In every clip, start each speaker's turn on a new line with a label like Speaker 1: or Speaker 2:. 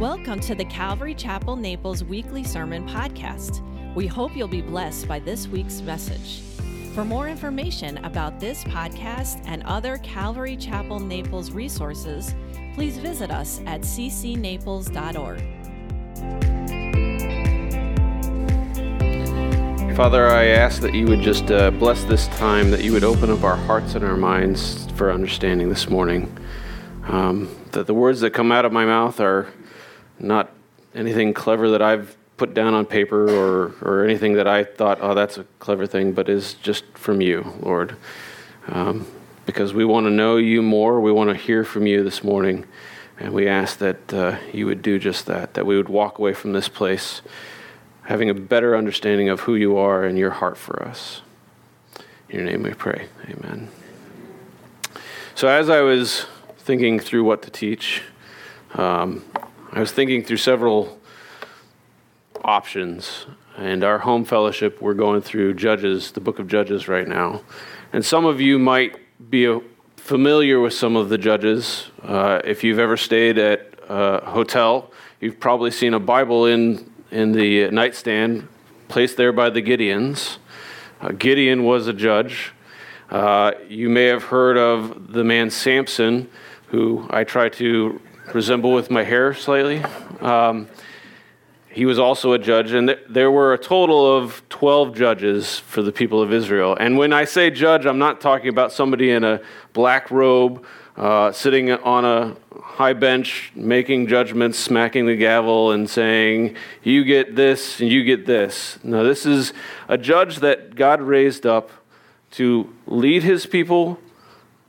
Speaker 1: Welcome to the Calvary Chapel Naples weekly sermon podcast. We hope you'll be blessed by this week's message. For more information about this podcast and other Calvary Chapel Naples resources, please visit us at ccnaples.org.
Speaker 2: Father, I ask that you would just uh, bless this time, that you would open up our hearts and our minds for understanding this morning. Um, that the words that come out of my mouth are not anything clever that I've put down on paper or, or anything that I thought, oh, that's a clever thing, but is just from you, Lord. Um, because we want to know you more, we want to hear from you this morning, and we ask that uh, you would do just that, that we would walk away from this place having a better understanding of who you are and your heart for us. In your name we pray. Amen. So, as I was thinking through what to teach, um, I was thinking through several options. And our home fellowship, we're going through Judges, the book of Judges right now. And some of you might be familiar with some of the judges. Uh, if you've ever stayed at a hotel, you've probably seen a Bible in, in the nightstand placed there by the Gideons. Uh, Gideon was a judge. Uh, you may have heard of the man Samson, who I try to resemble with my hair slightly. Um, he was also a judge, and th- there were a total of 12 judges for the people of Israel. And when I say judge, I'm not talking about somebody in a black robe uh, sitting on a high bench making judgments, smacking the gavel, and saying, You get this and you get this. No, this is a judge that God raised up to lead his people,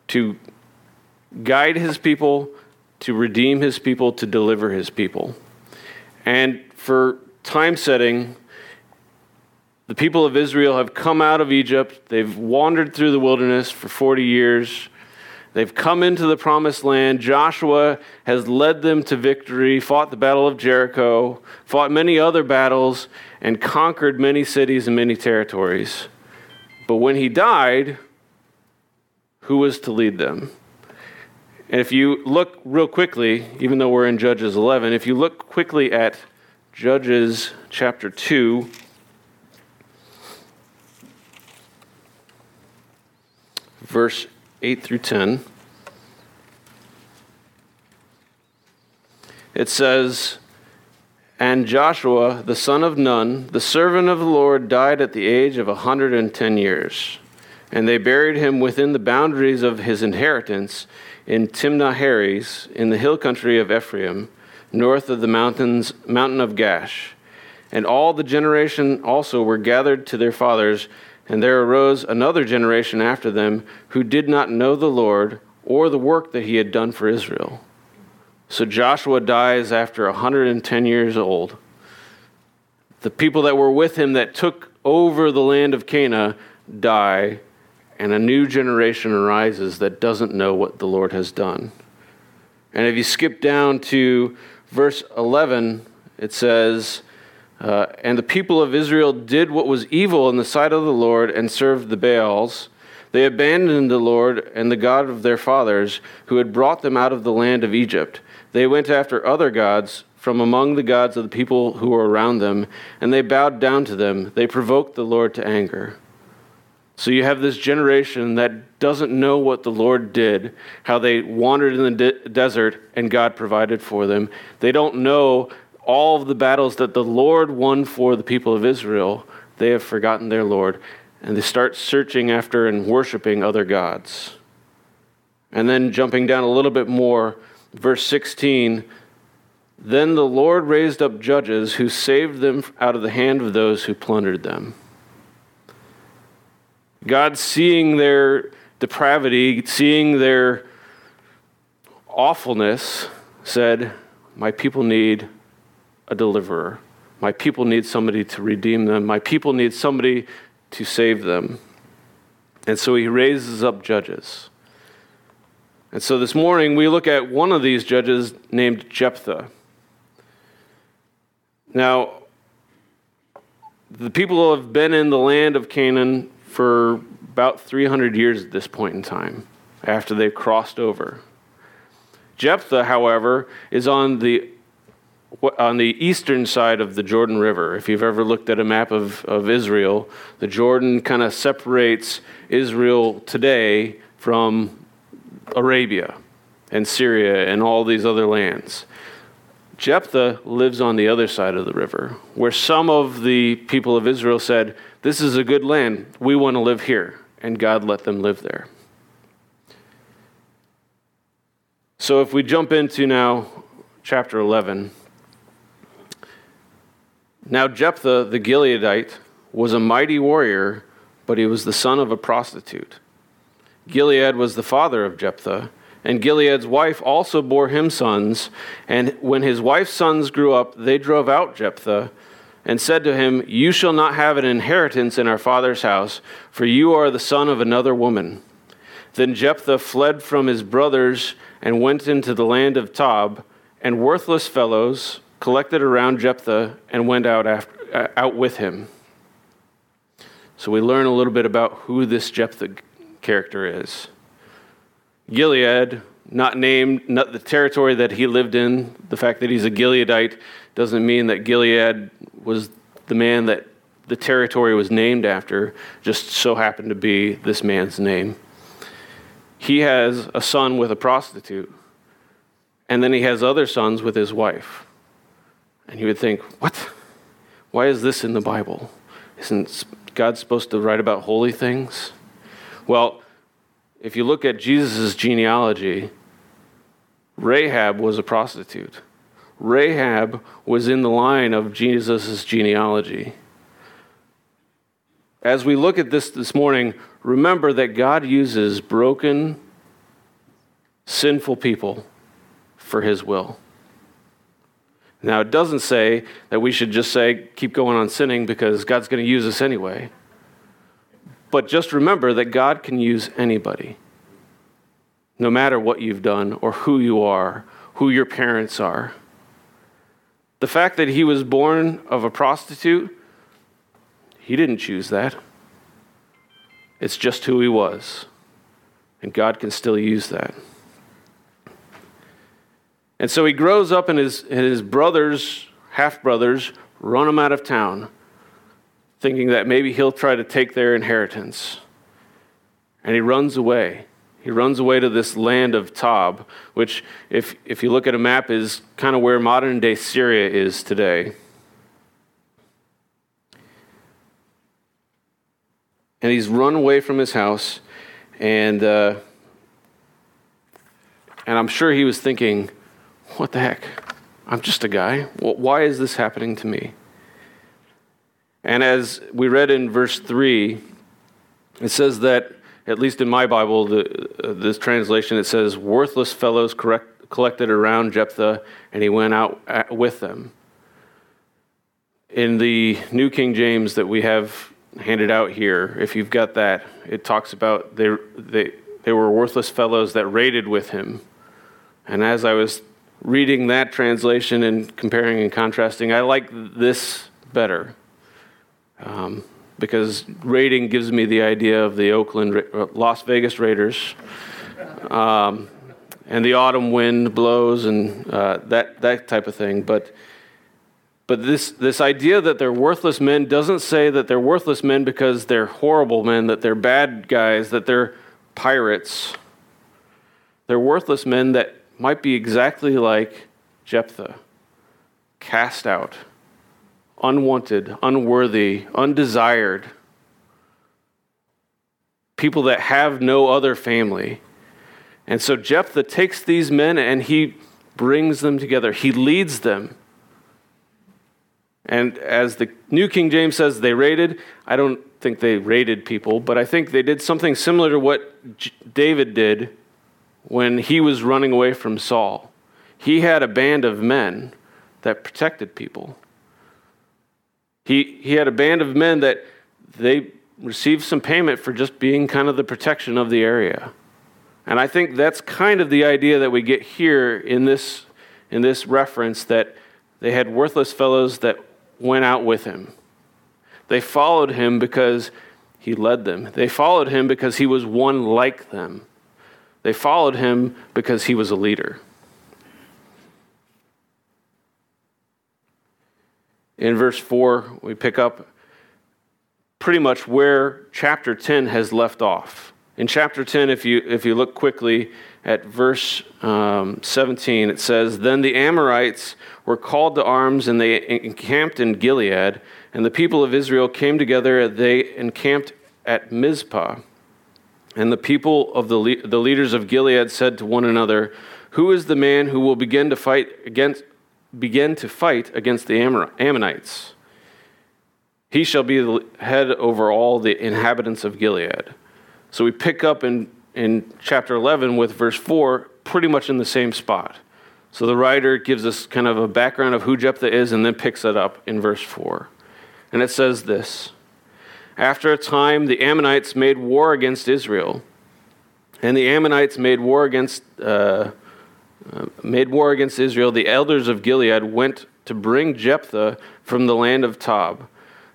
Speaker 2: to guide his people, to redeem his people, to deliver his people. And for time setting, the people of Israel have come out of Egypt. They've wandered through the wilderness for 40 years. They've come into the promised land. Joshua has led them to victory, fought the Battle of Jericho, fought many other battles, and conquered many cities and many territories. But when he died, who was to lead them? And if you look real quickly, even though we're in Judges 11, if you look quickly at Judges chapter 2, verse 8 through 10, it says, And Joshua, the son of Nun, the servant of the Lord, died at the age of a 110 years. And they buried him within the boundaries of his inheritance in Timnah Heres, in the hill country of Ephraim, north of the mountains, mountain of Gaash. And all the generation also were gathered to their fathers, and there arose another generation after them who did not know the Lord or the work that he had done for Israel. So Joshua dies after a 110 years old. The people that were with him that took over the land of Canaan die and a new generation arises that doesn't know what the Lord has done. And if you skip down to verse 11, it says, uh, And the people of Israel did what was evil in the sight of the Lord and served the Baals. They abandoned the Lord and the God of their fathers, who had brought them out of the land of Egypt. They went after other gods from among the gods of the people who were around them, and they bowed down to them. They provoked the Lord to anger. So you have this generation that doesn't know what the Lord did, how they wandered in the de- desert and God provided for them. They don't know all of the battles that the Lord won for the people of Israel. They have forgotten their Lord and they start searching after and worshiping other gods. And then jumping down a little bit more, verse 16 Then the Lord raised up judges who saved them out of the hand of those who plundered them. God, seeing their depravity, seeing their awfulness, said, My people need a deliverer. My people need somebody to redeem them. My people need somebody to save them. And so he raises up judges. And so this morning we look at one of these judges named Jephthah. Now, the people have been in the land of Canaan for about 300 years at this point in time after they've crossed over. Jephthah, however, is on the on the eastern side of the Jordan River. If you've ever looked at a map of, of Israel, the Jordan kind of separates Israel today from Arabia and Syria and all these other lands. Jephthah lives on the other side of the river, where some of the people of Israel said, This is a good land. We want to live here. And God let them live there. So if we jump into now chapter 11. Now Jephthah the Gileadite was a mighty warrior, but he was the son of a prostitute. Gilead was the father of Jephthah and Gilead's wife also bore him sons. And when his wife's sons grew up, they drove out Jephthah and said to him, You shall not have an inheritance in our father's house, for you are the son of another woman. Then Jephthah fled from his brothers and went into the land of Tob, and worthless fellows collected around Jephthah and went out, after, uh, out with him. So we learn a little bit about who this Jephthah character is. Gilead, not named, not the territory that he lived in. The fact that he's a Gileadite doesn't mean that Gilead was the man that the territory was named after, just so happened to be this man's name. He has a son with a prostitute, and then he has other sons with his wife. And you would think, what? Why is this in the Bible? Isn't God supposed to write about holy things? Well, if you look at Jesus' genealogy, Rahab was a prostitute. Rahab was in the line of Jesus' genealogy. As we look at this this morning, remember that God uses broken, sinful people for his will. Now, it doesn't say that we should just say, keep going on sinning because God's going to use us anyway. But just remember that God can use anybody, no matter what you've done or who you are, who your parents are. The fact that he was born of a prostitute, he didn't choose that. It's just who he was. And God can still use that. And so he grows up, and his, and his brothers, half brothers, run him out of town thinking that maybe he'll try to take their inheritance. And he runs away. He runs away to this land of Tob, which, if, if you look at a map, is kind of where modern day Syria is today. And he's run away from his house, and, uh, and I'm sure he was thinking, what the heck? I'm just a guy. Why is this happening to me? And as we read in verse 3, it says that, at least in my Bible, the, uh, this translation, it says, worthless fellows correct, collected around Jephthah, and he went out at, with them. In the New King James that we have handed out here, if you've got that, it talks about they, they, they were worthless fellows that raided with him. And as I was reading that translation and comparing and contrasting, I like this better um, because raiding gives me the idea of the Oakland, uh, Las Vegas Raiders. Um, and the autumn wind blows and uh, that, that type of thing. But, but this, this idea that they're worthless men doesn't say that they're worthless men because they're horrible men, that they're bad guys, that they're pirates. They're worthless men that might be exactly like Jephthah, cast out unwanted, unworthy, undesired, people that have no other family. And so Jephthah takes these men and he brings them together, he leads them. And as the New King James says, they raided. I don't think they raided people, but I think they did something similar to what J- David did when he was running away from Saul. He had a band of men that protected people. He, he had a band of men that they received some payment for just being kind of the protection of the area. And I think that's kind of the idea that we get here in this, in this reference that they had worthless fellows that went out with him. They followed him because he led them, they followed him because he was one like them, they followed him because he was a leader. In verse 4, we pick up pretty much where chapter 10 has left off. In chapter 10, if you, if you look quickly at verse um, 17, it says, Then the Amorites were called to arms, and they encamped in Gilead, and the people of Israel came together, and they encamped at Mizpah. And the people of the, the leaders of Gilead said to one another, Who is the man who will begin to fight against, begin to fight against the Ammonites? He shall be the head over all the inhabitants of Gilead. So we pick up in, in chapter 11 with verse 4, pretty much in the same spot. So the writer gives us kind of a background of who Jephthah is and then picks it up in verse 4. And it says this After a time, the Ammonites made war against Israel. And the Ammonites made war against, uh, made war against Israel. The elders of Gilead went to bring Jephthah from the land of Tob.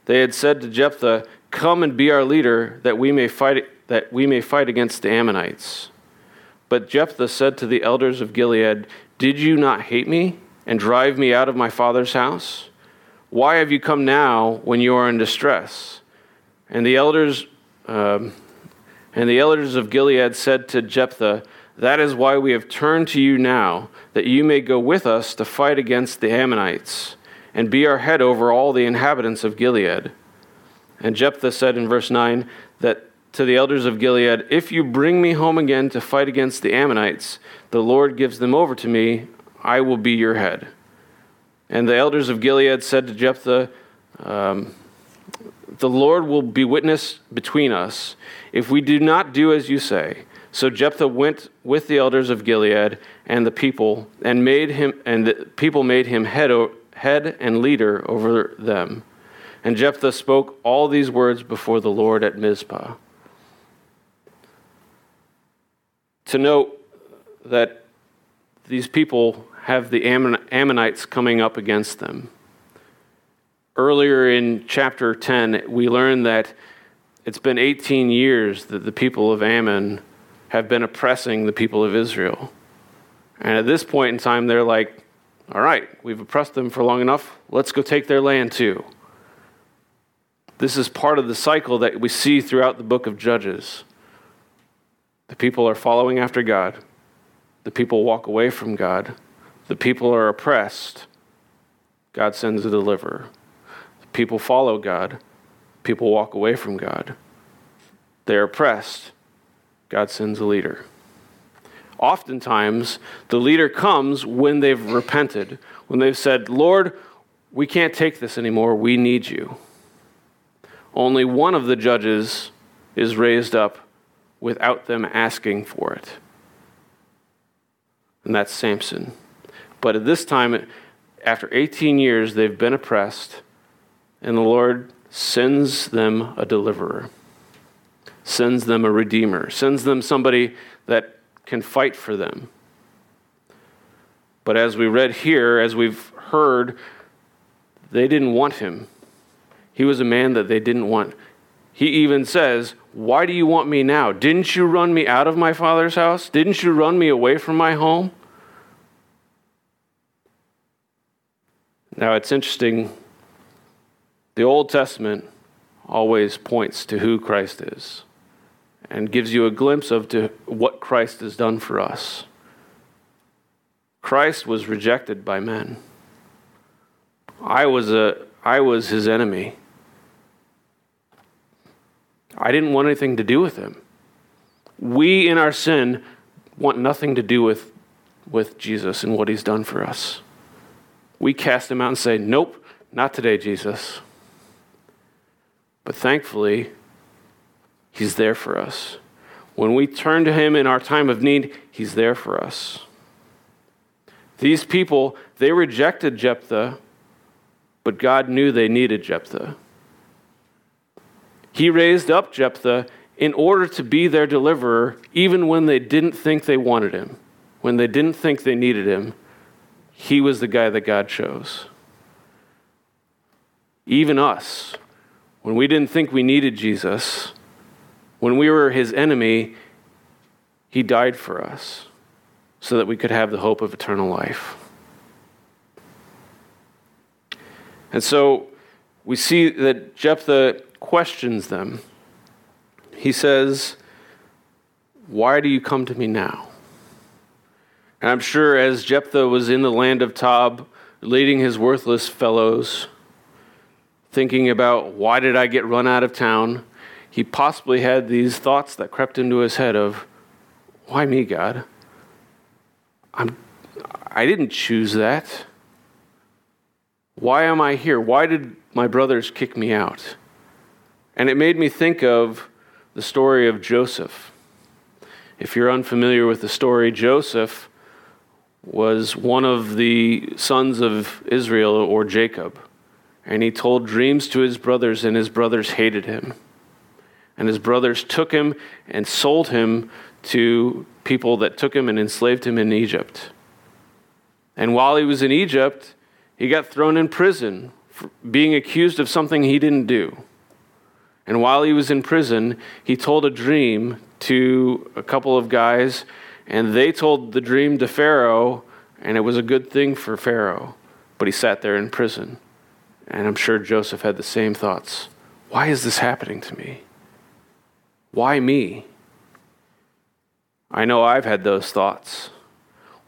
Speaker 2: They had said to Jephthah, Come and be our leader, that we may fight, that we may fight against the Ammonites. But Jephthah said to the elders of Gilead, Did you not hate me and drive me out of my father's house? Why have you come now when you are in distress? And the elders, um, and the elders of Gilead said to Jephthah, That is why we have turned to you now, that you may go with us to fight against the Ammonites, and be our head over all the inhabitants of Gilead. And Jephthah said in verse 9 that to the elders of Gilead, If you bring me home again to fight against the Ammonites, the Lord gives them over to me, I will be your head. And the elders of Gilead said to Jephthah, um, The Lord will be witness between us if we do not do as you say. So Jephthah went with the elders of Gilead and the people, and made him, and the people made him head, head and leader over them. And Jephthah spoke all these words before the Lord at Mizpah. To note that these people have the Ammonites coming up against them. Earlier in chapter 10, we learn that it's been 18 years that the people of Ammon have been oppressing the people of Israel. And at this point in time, they're like, all right, we've oppressed them for long enough. Let's go take their land too. This is part of the cycle that we see throughout the book of Judges. The people are following after God, the people walk away from God, the people are oppressed, God sends a deliverer. The people follow God, people walk away from God. They're oppressed, God sends a leader. Oftentimes, the leader comes when they've repented, when they've said, Lord, we can't take this anymore, we need you. Only one of the judges is raised up without them asking for it, and that's Samson. But at this time, after 18 years, they've been oppressed, and the Lord sends them a deliverer, sends them a redeemer, sends them somebody that can fight for them. But as we read here, as we've heard, they didn't want him. He was a man that they didn't want. He even says, Why do you want me now? Didn't you run me out of my father's house? Didn't you run me away from my home? Now, it's interesting. The Old Testament always points to who Christ is and gives you a glimpse of to what Christ has done for us. Christ was rejected by men. I was, a, I was his enemy. I didn't want anything to do with him. We, in our sin, want nothing to do with, with Jesus and what he's done for us we cast him out and say, Nope, not today, Jesus. But thankfully, he's there for us. When we turn to him in our time of need, he's there for us. These people, they rejected Jephthah, but God knew they needed Jephthah. He raised up Jephthah in order to be their deliverer, even when they didn't think they wanted him, when they didn't think they needed him he was the guy that God chose. Even us, when we didn't think we needed Jesus, when we were his enemy, he died for us so that we could have the hope of eternal life. And so we see that Jephthah questions them. He says, Why do you come to me now? And I'm sure as Jephthah was in the land of Tob, leading his worthless fellows, thinking about why did I get run out of town, he possibly had these thoughts that crept into his head of, why me, God? I'm, I didn't choose that. Why am I here? Why did my brothers kick me out? And it made me think of the story of Joseph. If you're unfamiliar with the story, Joseph was one of the sons of Israel or Jacob. And he told dreams to his brothers, and his brothers hated him. And his brothers took him and sold him to people that took him and enslaved him in Egypt. And while he was in Egypt, he got thrown in prison for being accused of something he didn't do. And while he was in prison, he told a dream to a couple of guys and they told the dream to Pharaoh, and it was a good thing for Pharaoh. But he sat there in prison. And I'm sure Joseph had the same thoughts. Why is this happening to me? Why me? I know I've had those thoughts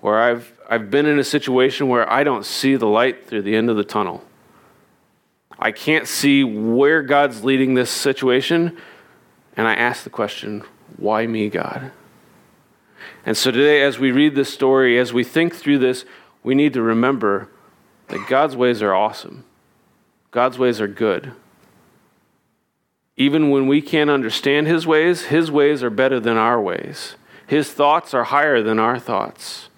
Speaker 2: where I've, I've been in a situation where I don't see the light through the end of the tunnel. I can't see where God's leading this situation. And I ask the question, why me, God? And so today, as we read this story, as we think through this, we need to remember that God's ways are awesome, God's ways are good. Even when we can't understand His ways, His ways are better than our ways. His thoughts are higher than our thoughts.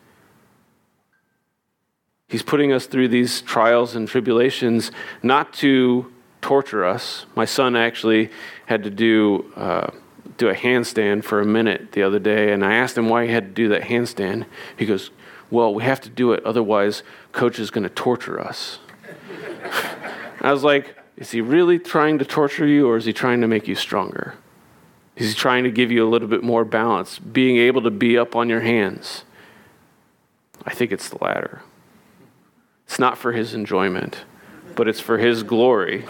Speaker 2: He's putting us through these trials and tribulations not to torture us. My son actually had to do. Uh, do a handstand for a minute the other day, and I asked him why he had to do that handstand. He goes, Well, we have to do it, otherwise, coach is going to torture us. I was like, Is he really trying to torture you, or is he trying to make you stronger? Is he trying to give you a little bit more balance, being able to be up on your hands? I think it's the latter. It's not for his enjoyment, but it's for his glory.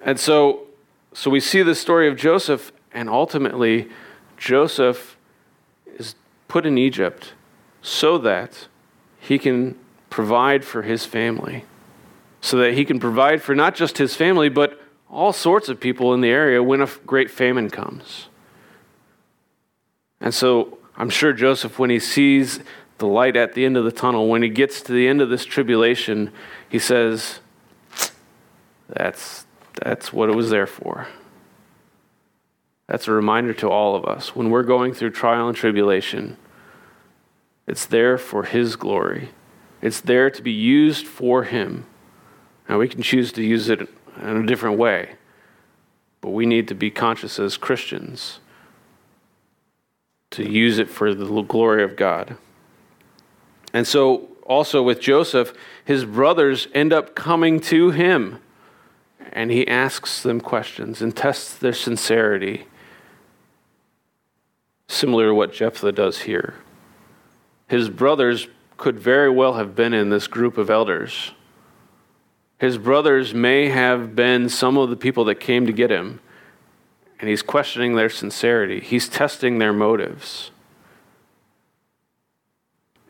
Speaker 2: And so so we see the story of Joseph, and ultimately, Joseph is put in Egypt so that he can provide for his family, so that he can provide for not just his family, but all sorts of people in the area when a great famine comes. And so I'm sure Joseph, when he sees the light at the end of the tunnel, when he gets to the end of this tribulation, he says, That's, that's what it was there for. That's a reminder to all of us. When we're going through trial and tribulation, it's there for His glory, it's there to be used for Him. Now, we can choose to use it in a different way, but we need to be conscious as Christians to use it for the glory of God. And so, also with Joseph, his brothers end up coming to him and he asks them questions and tests their sincerity, similar to what Jephthah does here. His brothers could very well have been in this group of elders. His brothers may have been some of the people that came to get him, and he's questioning their sincerity. He's testing their motives.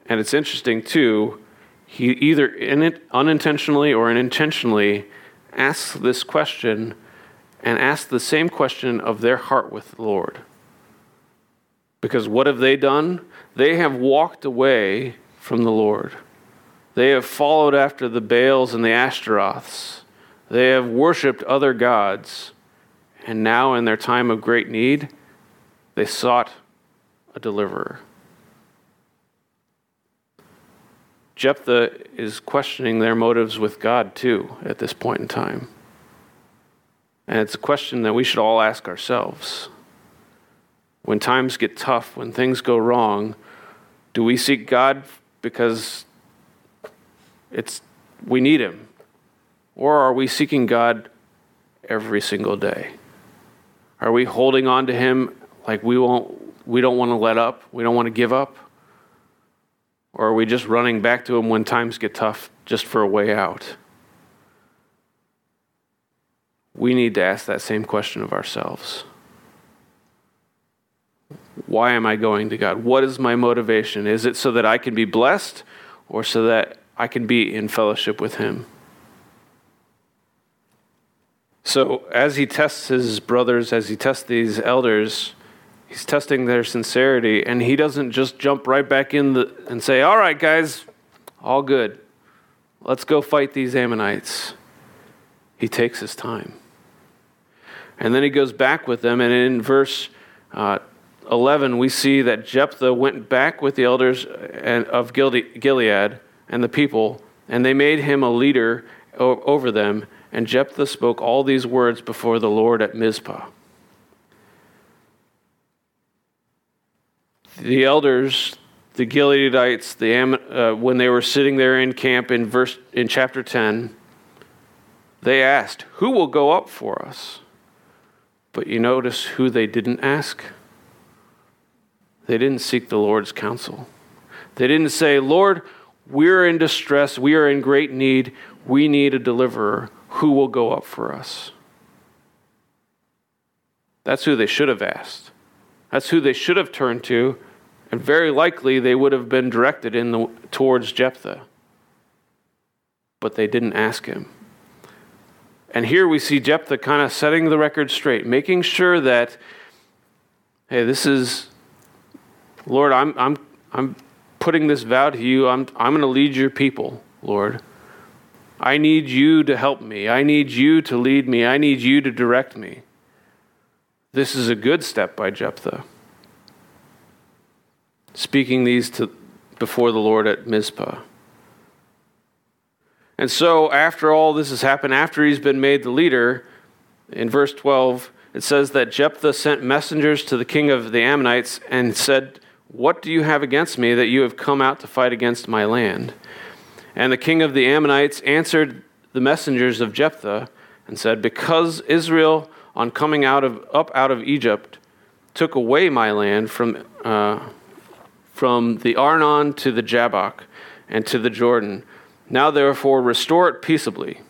Speaker 2: And it's interesting, too, he either it unintentionally or unintentionally asks this question and asks the same question of their heart with the Lord. Because what have they done? They have walked away from the Lord. They have followed after the Baals and the Ashtaroths. They have worshiped other gods. And now, in their time of great need, they sought a deliverer. Jephthah is questioning their motives with God too at this point in time. And it's a question that we should all ask ourselves. When times get tough, when things go wrong, do we seek God because it's we need him? Or are we seeking God every single day? Are we holding on to him like we won't we don't want to let up, we don't want to give up? Or are we just running back to him when times get tough just for a way out? We need to ask that same question of ourselves. Why am I going to God? What is my motivation? Is it so that I can be blessed or so that I can be in fellowship with Him? So, as he tests his brothers, as he tests these elders, he's testing their sincerity, and he doesn't just jump right back in the, and say, All right, guys, all good. Let's go fight these Ammonites. He takes his time. And then he goes back with them, and in verse uh, 11, we see that Jephthah went back with the elders of Gilead and the people, and they made him a leader over them. And Jephthah spoke all these words before the Lord at Mizpah. The elders, the Gileadites, the uh, when they were sitting there in camp in verse in chapter 10, they asked, "Who will go up for us?" But you notice who they didn't ask? They didn't seek the Lord's counsel. They didn't say, Lord, we're in distress. We are in great need. We need a deliverer. Who will go up for us? That's who they should have asked. That's who they should have turned to. And very likely they would have been directed in the, towards Jephthah. But they didn't ask him. And here we see Jephthah kind of setting the record straight, making sure that, hey, this is Lord, I'm, I'm, I'm putting this vow to you. I'm, I'm going to lead your people, Lord. I need you to help me. I need you to lead me. I need you to direct me. This is a good step by Jephthah. Speaking these to, before the Lord at Mizpah. And so, after all this has happened, after he's been made the leader, in verse 12, it says that Jephthah sent messengers to the king of the Ammonites and said, what do you have against me that you have come out to fight against my land? And the king of the Ammonites answered the messengers of Jephthah and said, Because Israel, on coming out of, up out of Egypt, took away my land from, uh, from the Arnon to the Jabbok and to the Jordan, now therefore restore it peaceably.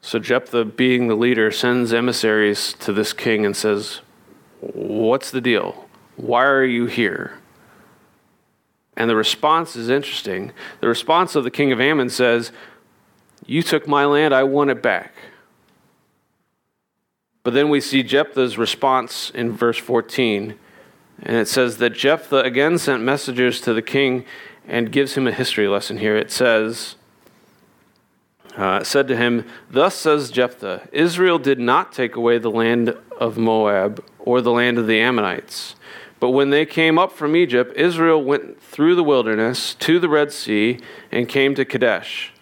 Speaker 2: So Jephthah, being the leader, sends emissaries to this king and says, What's the deal? Why are you here? And the response is interesting. The response of the king of Ammon says, You took my land, I want it back. But then we see Jephthah's response in verse 14. And it says that Jephthah again sent messengers to the king and gives him a history lesson here. It says, uh, said to him, Thus says Jephthah, Israel did not take away the land of Moab or the land of the Ammonites. But when they came up from Egypt, Israel went through the wilderness to the Red Sea and came to Kadesh.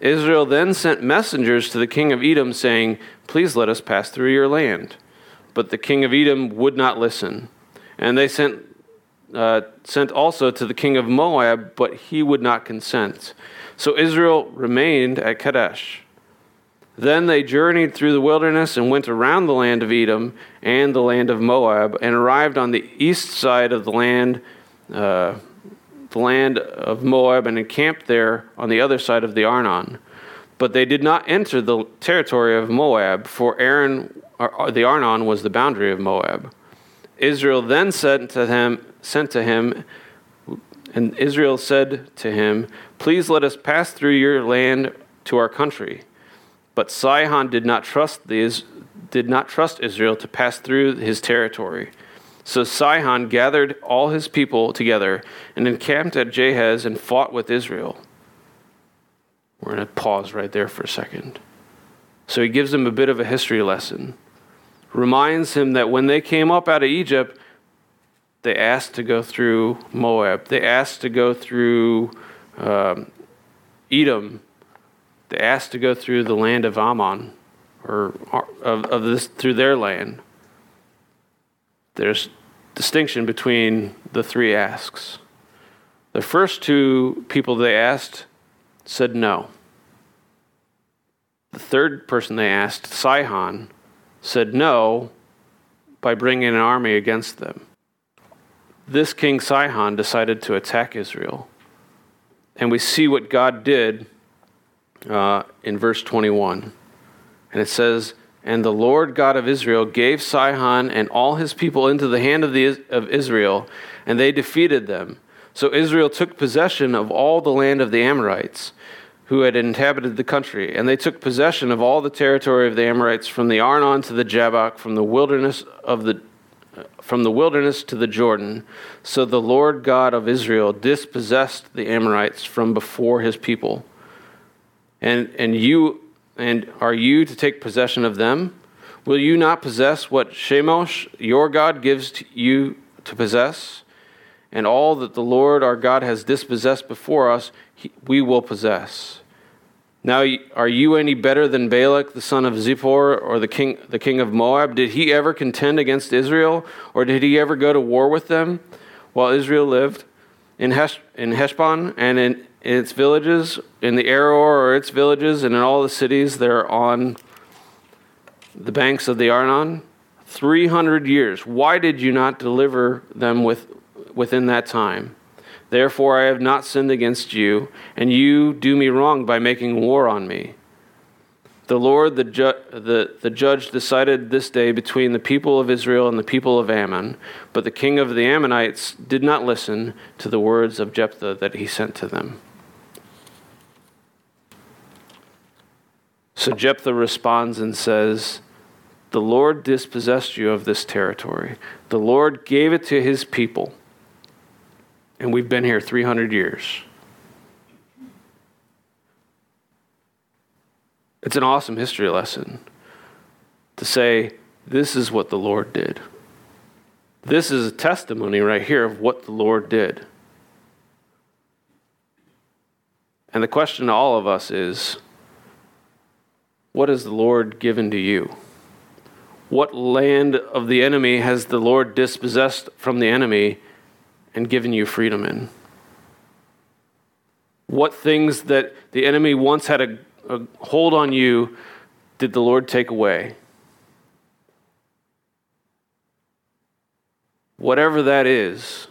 Speaker 2: Israel then sent messengers to the king of Edom, saying, Please let us pass through your land. But the king of Edom would not listen. And they sent, uh, sent also to the king of Moab, but he would not consent. So Israel remained at Kadesh. Then they journeyed through the wilderness and went around the land of Edom and the land of Moab and arrived on the east side of the land, uh, the land of Moab, and encamped there on the other side of the Arnon. But they did not enter the territory of Moab, for Aaron, or, the Arnon was the boundary of Moab. Israel then said to him, sent to him, and Israel said to him, Please let us pass through your land to our country. But Sihon did not trust these, did not trust Israel to pass through his territory. So Sihon gathered all his people together and encamped at Jahaz and fought with Israel. We're going to pause right there for a second. So he gives him a bit of a history lesson. Reminds him that when they came up out of Egypt, they asked to go through Moab. They asked to go through um, Edom they asked to go through the land of Ammon, or of, of this through their land. There's distinction between the three asks. The first two people they asked said no. The third person they asked, Sihon, said no by bringing an army against them. this king Sihon decided to attack Israel. And we see what God did uh, in verse 21. And it says, And the Lord God of Israel gave Sihon and all his people into the hand of, the, of Israel, and they defeated them. So Israel took possession of all the land of the Amorites who had inhabited the country, and they took possession of all the territory of the Amorites from the Arnon to the Jabbok, from the wilderness of the from the wilderness to the Jordan. So the Lord God of Israel dispossessed the Amorites from before his people. And and you and are you to take possession of them? Will you not possess what Shemosh, your God, gives to you to possess? And all that the Lord our God has dispossessed before us, he, we will possess. Now, are you any better than Balak, the son of Zippor, or the king, the king of Moab? Did he ever contend against Israel, or did he ever go to war with them while Israel lived? In, Hesh, in Heshbon and in, in its villages, in the Aroer or its villages, and in all the cities that are on the banks of the Arnon? 300 years. Why did you not deliver them with, within that time? Therefore, I have not sinned against you, and you do me wrong by making war on me. The Lord, the, ju- the, the judge, decided this day between the people of Israel and the people of Ammon, but the king of the Ammonites did not listen to the words of Jephthah that he sent to them. So Jephthah responds and says, The Lord dispossessed you of this territory. The Lord gave it to his people and we've been here 300 years. It's an awesome history lesson to say, this is what the Lord did. This is a testimony right here of what the Lord did. And the question to all of us is what has the Lord given to you? What land of the enemy has the Lord dispossessed from the enemy and given you freedom in? What things that the enemy once had a, a hold on you did the Lord take away? Whatever that is,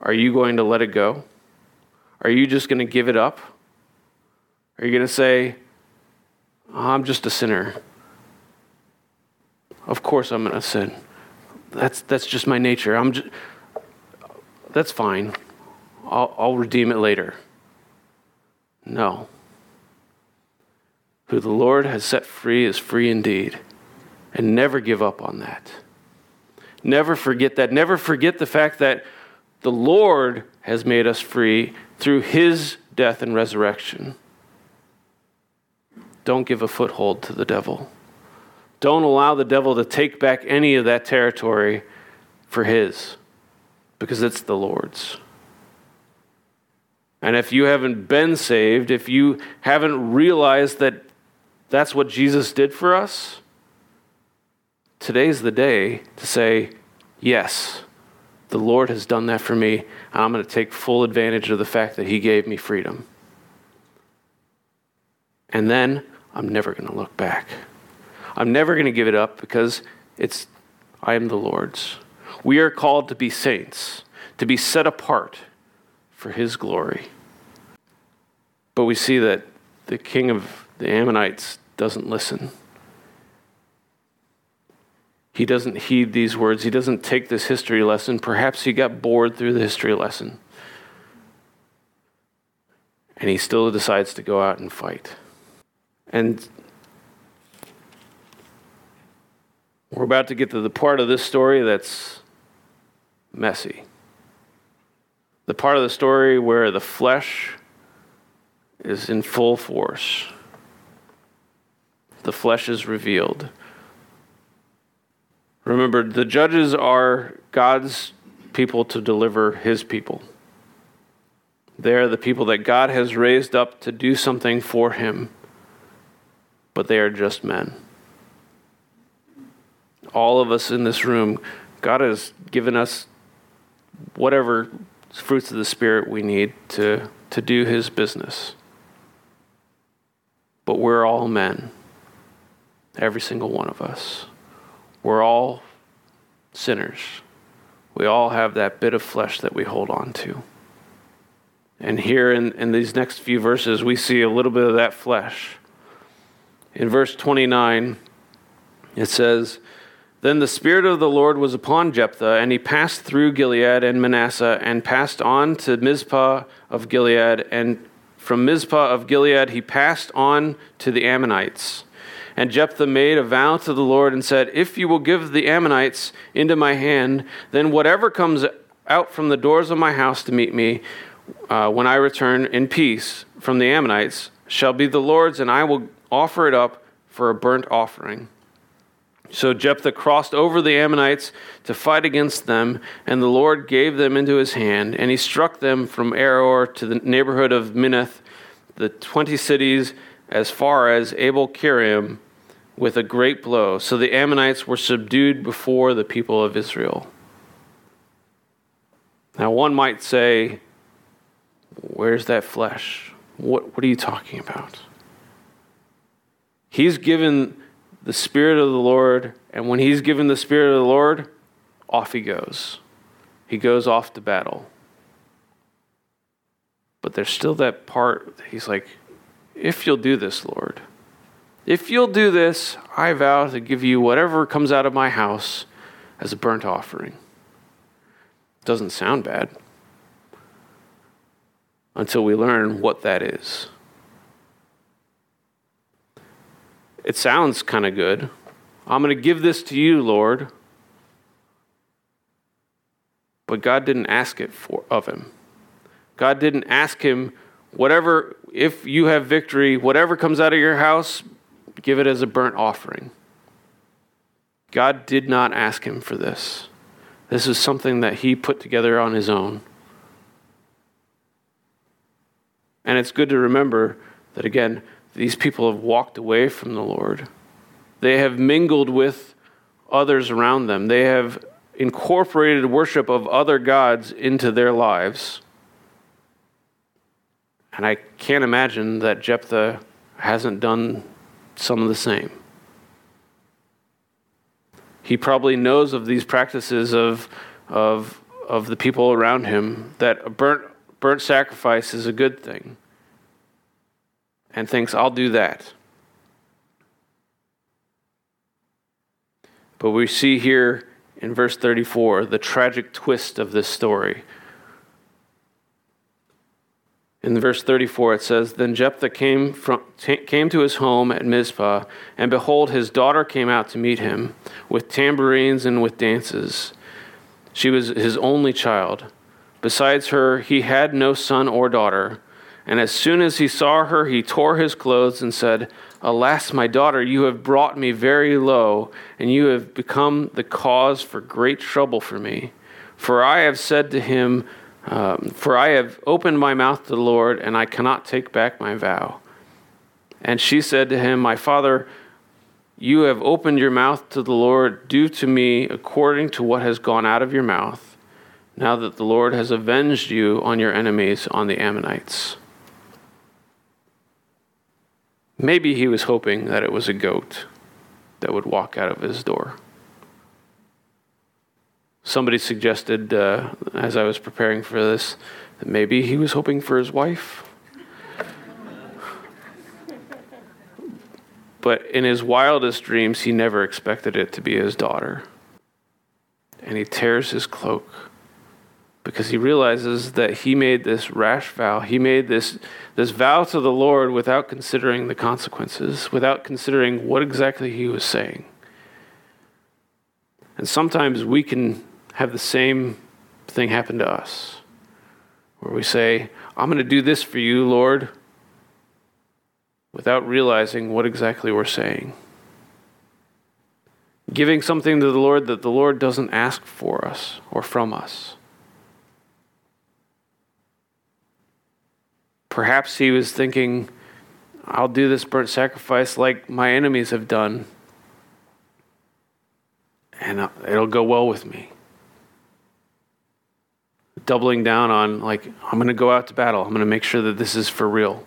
Speaker 2: are you going to let it go? Are you just going to give it up? Are you going to say, oh, I'm just a sinner? Of course I'm going to sin that's, that's just my nature. I'm just, that's fine. I'll, I'll redeem it later. No. Who the Lord has set free is free indeed. And never give up on that. Never forget that. Never forget the fact that the Lord has made us free through his death and resurrection. Don't give a foothold to the devil. Don't allow the devil to take back any of that territory for his, because it's the Lord's. And if you haven't been saved, if you haven't realized that that's what Jesus did for us, today's the day to say, Yes, the Lord has done that for me. I'm going to take full advantage of the fact that He gave me freedom. And then I'm never going to look back. I'm never going to give it up because it's I am the Lord's. We are called to be saints, to be set apart for his glory. But we see that the king of the Ammonites doesn't listen. He doesn't heed these words. He doesn't take this history lesson. Perhaps he got bored through the history lesson. And he still decides to go out and fight. And We're about to get to the part of this story that's messy. The part of the story where the flesh is in full force. The flesh is revealed. Remember, the judges are God's people to deliver his people. They're the people that God has raised up to do something for him, but they are just men all of us in this room, God has given us whatever fruits of the Spirit we need to, to do His business. But we're all men, every single one of us. We're all sinners. We all have that bit of flesh that we hold on to. And here in, in these next few verses, we see a little bit of that flesh. In verse 29, it says, Then the Spirit of the Lord was upon Jephthah, and he passed through Gilead and Manasseh, and passed on to Mizpah of Gilead, and from Mizpah of Gilead he passed on to the Ammonites. And Jephthah made a vow to the Lord and said, If you will give the Ammonites into my hand, then whatever comes out from the doors of my house to meet me uh, when I return in peace from the Ammonites shall be the Lord's, and I will offer it up for a burnt offering. So Jephthah crossed over the Ammonites to fight against them, and the Lord gave them into his hand, and he struck them from Aroer to the neighborhood of Minnith, the twenty cities as far as Abel Kerim, with a great blow. So the Ammonites were subdued before the people of Israel. Now, one might say, Where's that flesh? What, what are you talking about? He's given the Spirit of the Lord, and when he's given the Spirit of the Lord, off he goes. He goes off to battle. But there's still that part, he's like, if you'll do this, Lord, if you'll do this, I vow to give you whatever comes out of my house as a burnt offering. Doesn't sound bad until we learn what that is. It sounds kind of good. I'm going to give this to you, Lord. But God didn't ask it for, of him. God didn't ask him, whatever, if you have victory, whatever comes out of your house, give it as a burnt offering. God did not ask him for this. This is something that he put together on his own. And it's good to remember that, again, these people have walked away from the Lord. They have mingled with others around them. They have incorporated worship of other gods into their lives. And I can't imagine that Jephthah hasn't done some of the same. He probably knows of these practices of, of, of the people around him, that a burnt burnt sacrifice is a good thing and thinks, I'll do that. But we see here in verse 34 the tragic twist of this story. In verse 34, it says Then Jephthah came, from, came to his home at Mizpah, and behold, his daughter came out to meet him with tambourines and with dances. She was his only child. Besides her, he had no son or daughter. And as soon as he saw her, he tore his clothes and said, Alas, my daughter, you have brought me very low, and you have become the cause for great trouble for me. For I have said to him, um, For I have opened my mouth to the Lord, and I cannot take back my vow. And she said to him, My father, you have opened your mouth to the Lord. Do to me according to what has gone out of your mouth now that the Lord has avenged you on your enemies, on the Ammonites. Maybe he was hoping that it was a goat that would walk out of his door. Somebody suggested, uh, as I was preparing for this, that maybe he was hoping for his wife. but in his wildest dreams, he never expected it to be his daughter. And he tears his cloak because he realizes that he made this rash vow. He made this, this vow to the Lord without considering the consequences, without considering what exactly he was saying. And sometimes we can have the same thing happen to us, where we say, I'm going to do this for you, Lord, without realizing what exactly we're saying. Giving something to the Lord that the Lord doesn't ask for us or from us. Perhaps he was thinking, I'll do this burnt sacrifice like my enemies have done, and uh, it'll go well with me. Doubling down on, like, I'm going to go out to battle, I'm going to make sure that this is for real.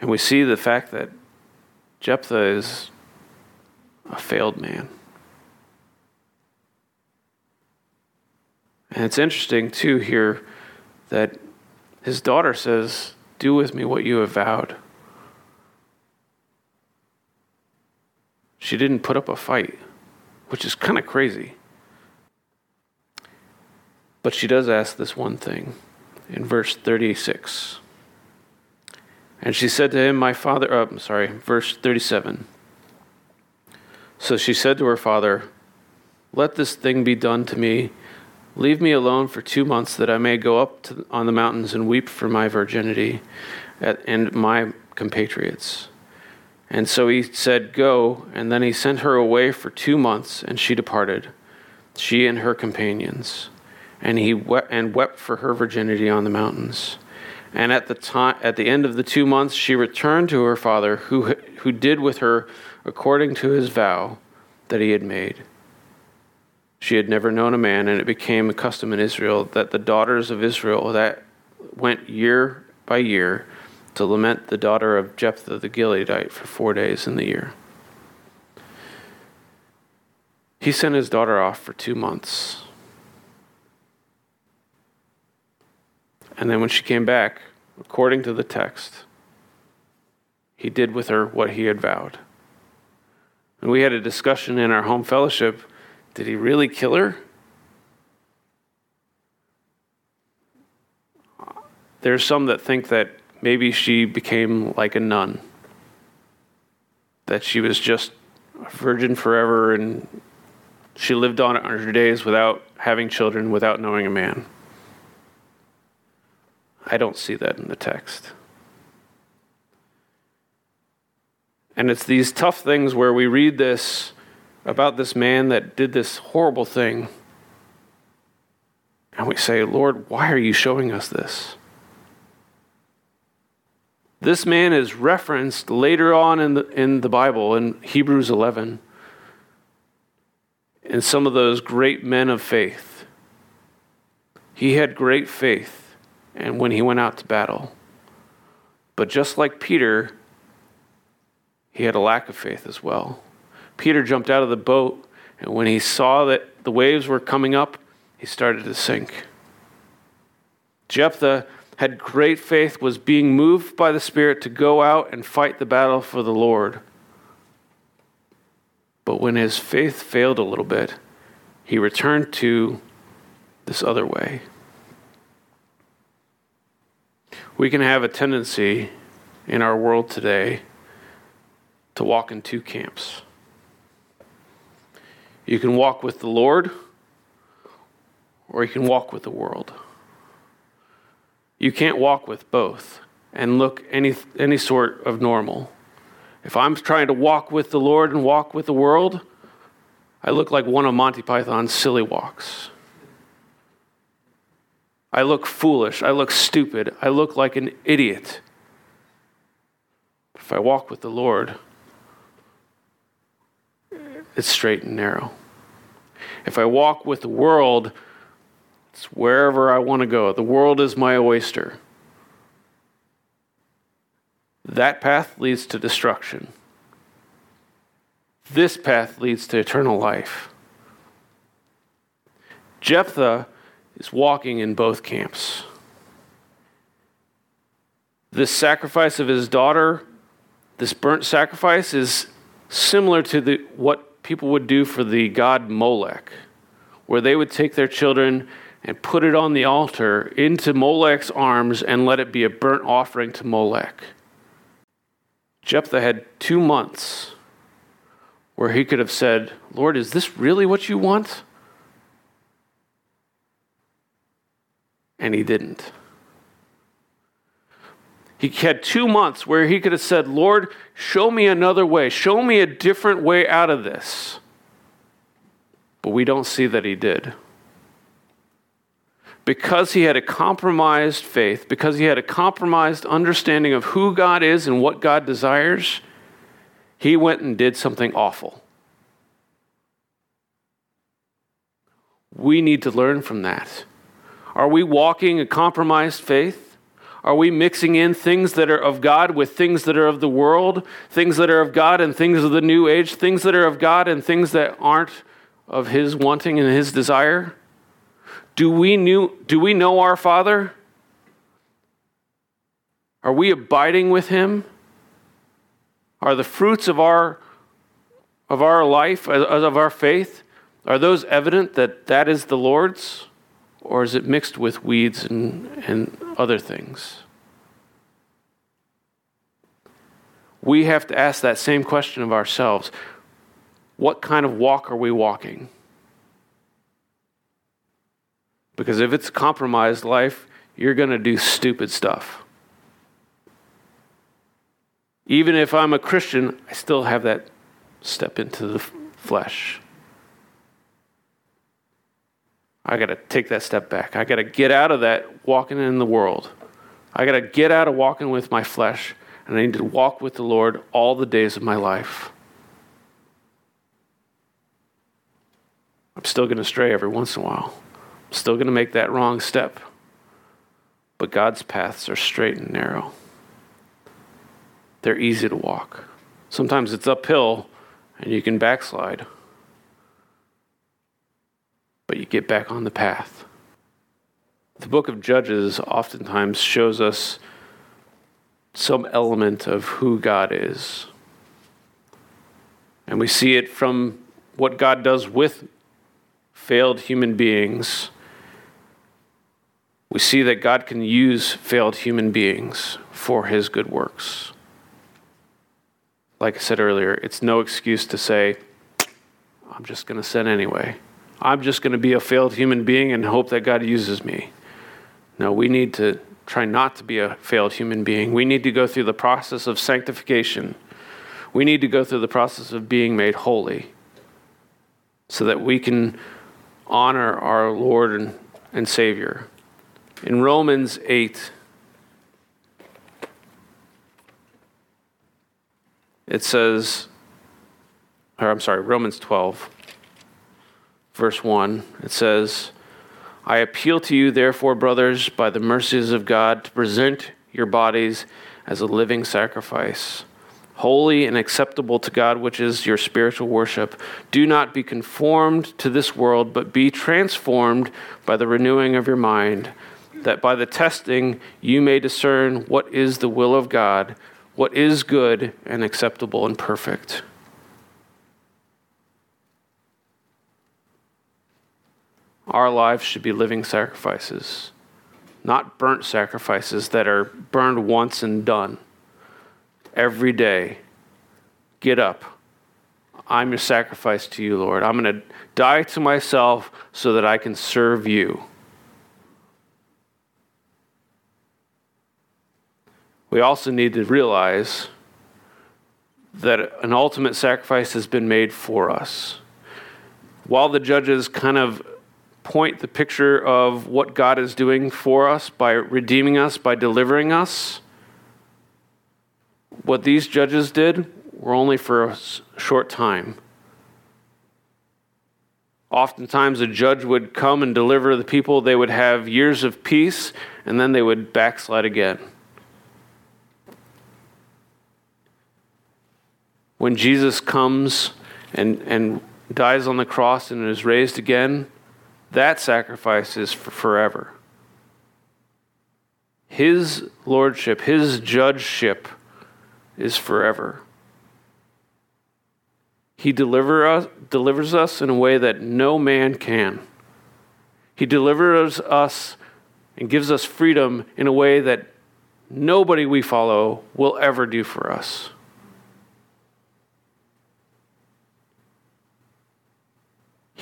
Speaker 2: And we see the fact that Jephthah is a failed man. And it's interesting, too, here that his daughter says, Do with me what you have vowed. She didn't put up a fight, which is kind of crazy. But she does ask this one thing in verse 36. And she said to him, My father, uh, I'm sorry, verse 37. So she said to her father, Let this thing be done to me. Leave me alone for two months that I may go up to, on the mountains and weep for my virginity and my compatriots. And so he said, Go. And then he sent her away for two months, and she departed, she and her companions. And he wept, and wept for her virginity on the mountains. And at the time, at the end of the two months, she returned to her father, who who did with her according to his vow that he had made. She had never known a man, and it became a custom in Israel that the daughters of Israel that went year by year to lament the daughter of Jephthah the Gileadite for four days in the year. He sent his daughter off for two months. And then when she came back, according to the text, he did with her what he had vowed. And we had a discussion in our home fellowship did he really kill her? There's some that think that maybe she became like a nun, that she was just a virgin forever and she lived on her days without having children, without knowing a man. I don't see that in the text. And it's these tough things where we read this about this man that did this horrible thing. And we say, Lord, why are you showing us this? This man is referenced later on in the, in the Bible, in Hebrews 11, in some of those great men of faith. He had great faith and when he went out to battle. But just like Peter, he had a lack of faith as well. Peter jumped out of the boat, and when he saw that the waves were coming up, he started to sink. Jephthah had great faith, was being moved by the Spirit to go out and fight the battle for the Lord. But when his faith failed a little bit, he returned to this other way. We can have a tendency in our world today to walk in two camps. You can walk with the Lord, or you can walk with the world. You can't walk with both and look any, any sort of normal. If I'm trying to walk with the Lord and walk with the world, I look like one of Monty Python's silly walks. I look foolish. I look stupid. I look like an idiot. If I walk with the Lord, it's straight and narrow. If I walk with the world, it's wherever I want to go. The world is my oyster. That path leads to destruction. This path leads to eternal life. Jephthah is walking in both camps. This sacrifice of his daughter, this burnt sacrifice, is similar to the, what people would do for the god Molech, where they would take their children and put it on the altar into Molech's arms and let it be a burnt offering to Molech. Jephthah had two months where he could have said, Lord, is this really what you want? and he didn't. He had two months where he could have said, Lord, show me another way, show me a different way out of this. But we don't see that he did. Because he had a compromised faith, because he had a compromised understanding of who God is and what God desires, he went and did something awful. We need to learn from that. Are we walking a compromised faith? Are we mixing in things that are of God with things that are of the world, things that are of God and things of the new age, things that are of God and things that aren't of His wanting and His desire? Do we, knew, do we know our Father? Are we abiding with Him? Are the fruits of our, of our life, of our faith, are those evident that that is the Lord's? Or is it mixed with weeds and, and other things? We have to ask that same question of ourselves. What kind of walk are we walking? Because if it's a compromised life, you're going to do stupid stuff. Even if I'm a Christian, I still have that step into the flesh. I got to take that step back. I got to get out of that walking in the world. I got to get out of walking with my flesh, and I need to walk with the Lord all the days of my life. I'm still going to stray every once in a while. I'm still going to make that wrong step. But God's paths are straight and narrow. They're easy to walk. Sometimes it's uphill and you can backslide but you get back on the path. The book of Judges oftentimes shows us some element of who God is. And we see it from what God does with failed human beings. We see that God can use failed human beings for his good works. Like I said earlier, it's no excuse to say, I'm just going to sin anyway. I'm just going to be a failed human being and hope that God uses me. No, we need to try not to be a failed human being. We need to go through the process of sanctification. We need to go through the process of being made holy so that we can honor our Lord and, and Savior. In Romans 8, it says, or I'm sorry, Romans 12 verse 1. It says, I appeal to you, therefore, brothers, by the mercies of God, to present your bodies as a living sacrifice, holy and acceptable to God, which is your spiritual worship. Do not be conformed to this world, but be transformed by the renewing of your mind, that by the testing you may discern what is the will of God, what is good and acceptable and perfect. Our lives should be living sacrifices, not burnt sacrifices that are burned once and done. Every day, get up. I'm your sacrifice to you, Lord. I'm going to die to myself so that I can serve you. We also need to realize that an ultimate sacrifice has been made for us. While the judges kind of point the picture of what God is doing for us by redeeming us, by delivering us. What these judges did were only for a short time. Oftentimes, a judge would come and deliver the people, they would have years of peace, and then they would backslide again. When Jesus comes and, and dies on the cross and is raised again, that sacrifice is for forever. His lordship, his judgeship is forever. He deliver us, delivers us in a way that no man can. He delivers us and gives us freedom in a way that nobody we follow will ever do for us.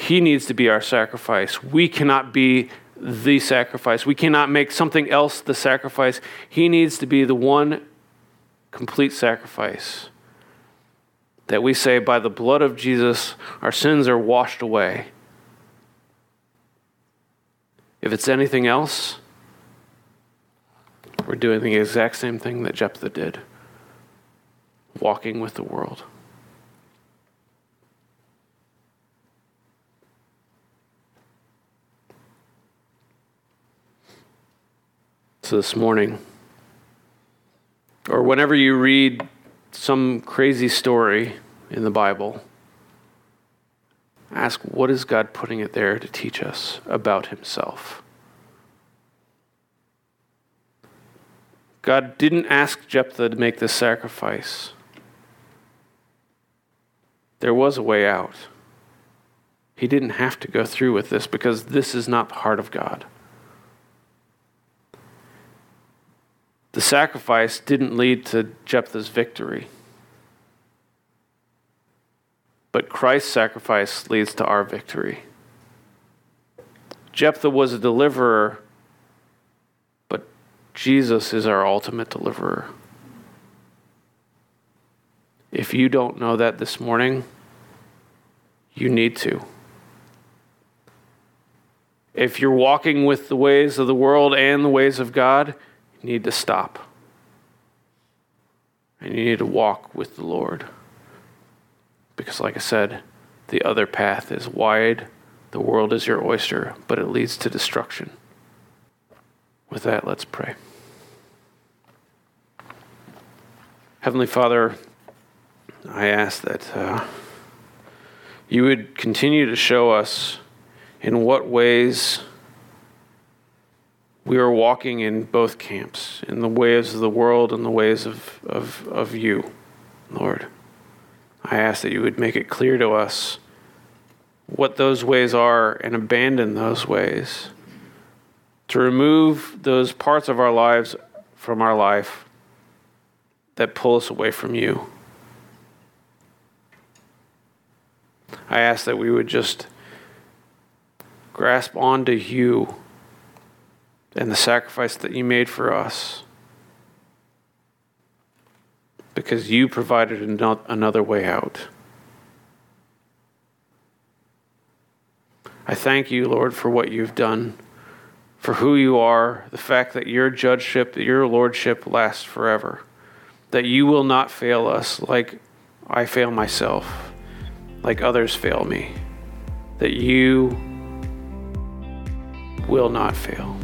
Speaker 2: He needs to be our sacrifice. We cannot be the sacrifice. We cannot make something else the sacrifice. He needs to be the one complete sacrifice. That we say, by the blood of Jesus, our sins are washed away. If it's anything else, we're doing the exact same thing that Jephthah did walking with the world. This morning, Or whenever you read some crazy story in the Bible, ask what is God putting it there to teach us about Himself? God didn't ask Jephthah to make this sacrifice. There was a way out. He didn't have to go through with this because this is not the heart of God. The sacrifice didn't lead to Jephthah's victory. But Christ's sacrifice leads to our victory. Jephthah was a deliverer, but Jesus is our ultimate deliverer. If you don't know that this morning, you need to. If you're walking with the ways of the world and the ways of God, need to stop. And you need to walk with the Lord. Because, like I said, the other path is wide. The world is your oyster, but it leads to destruction. With that, let's pray. Heavenly Father, I ask that uh, you would continue to show us in what ways we are walking in both camps, in the ways of the world and the ways of, of, of you, Lord. I ask that you would make it clear to us what those ways are and abandon those ways. To remove those parts of our lives from our life that pull us away from you. I ask that we would just grasp onto you and the sacrifice that you made for us because you provided another way out. I thank you, Lord, for what you've done, for who you are, the fact that your judgeship, your lordship lasts forever, that you will not fail us like I fail myself, like others fail me, that you will not fail.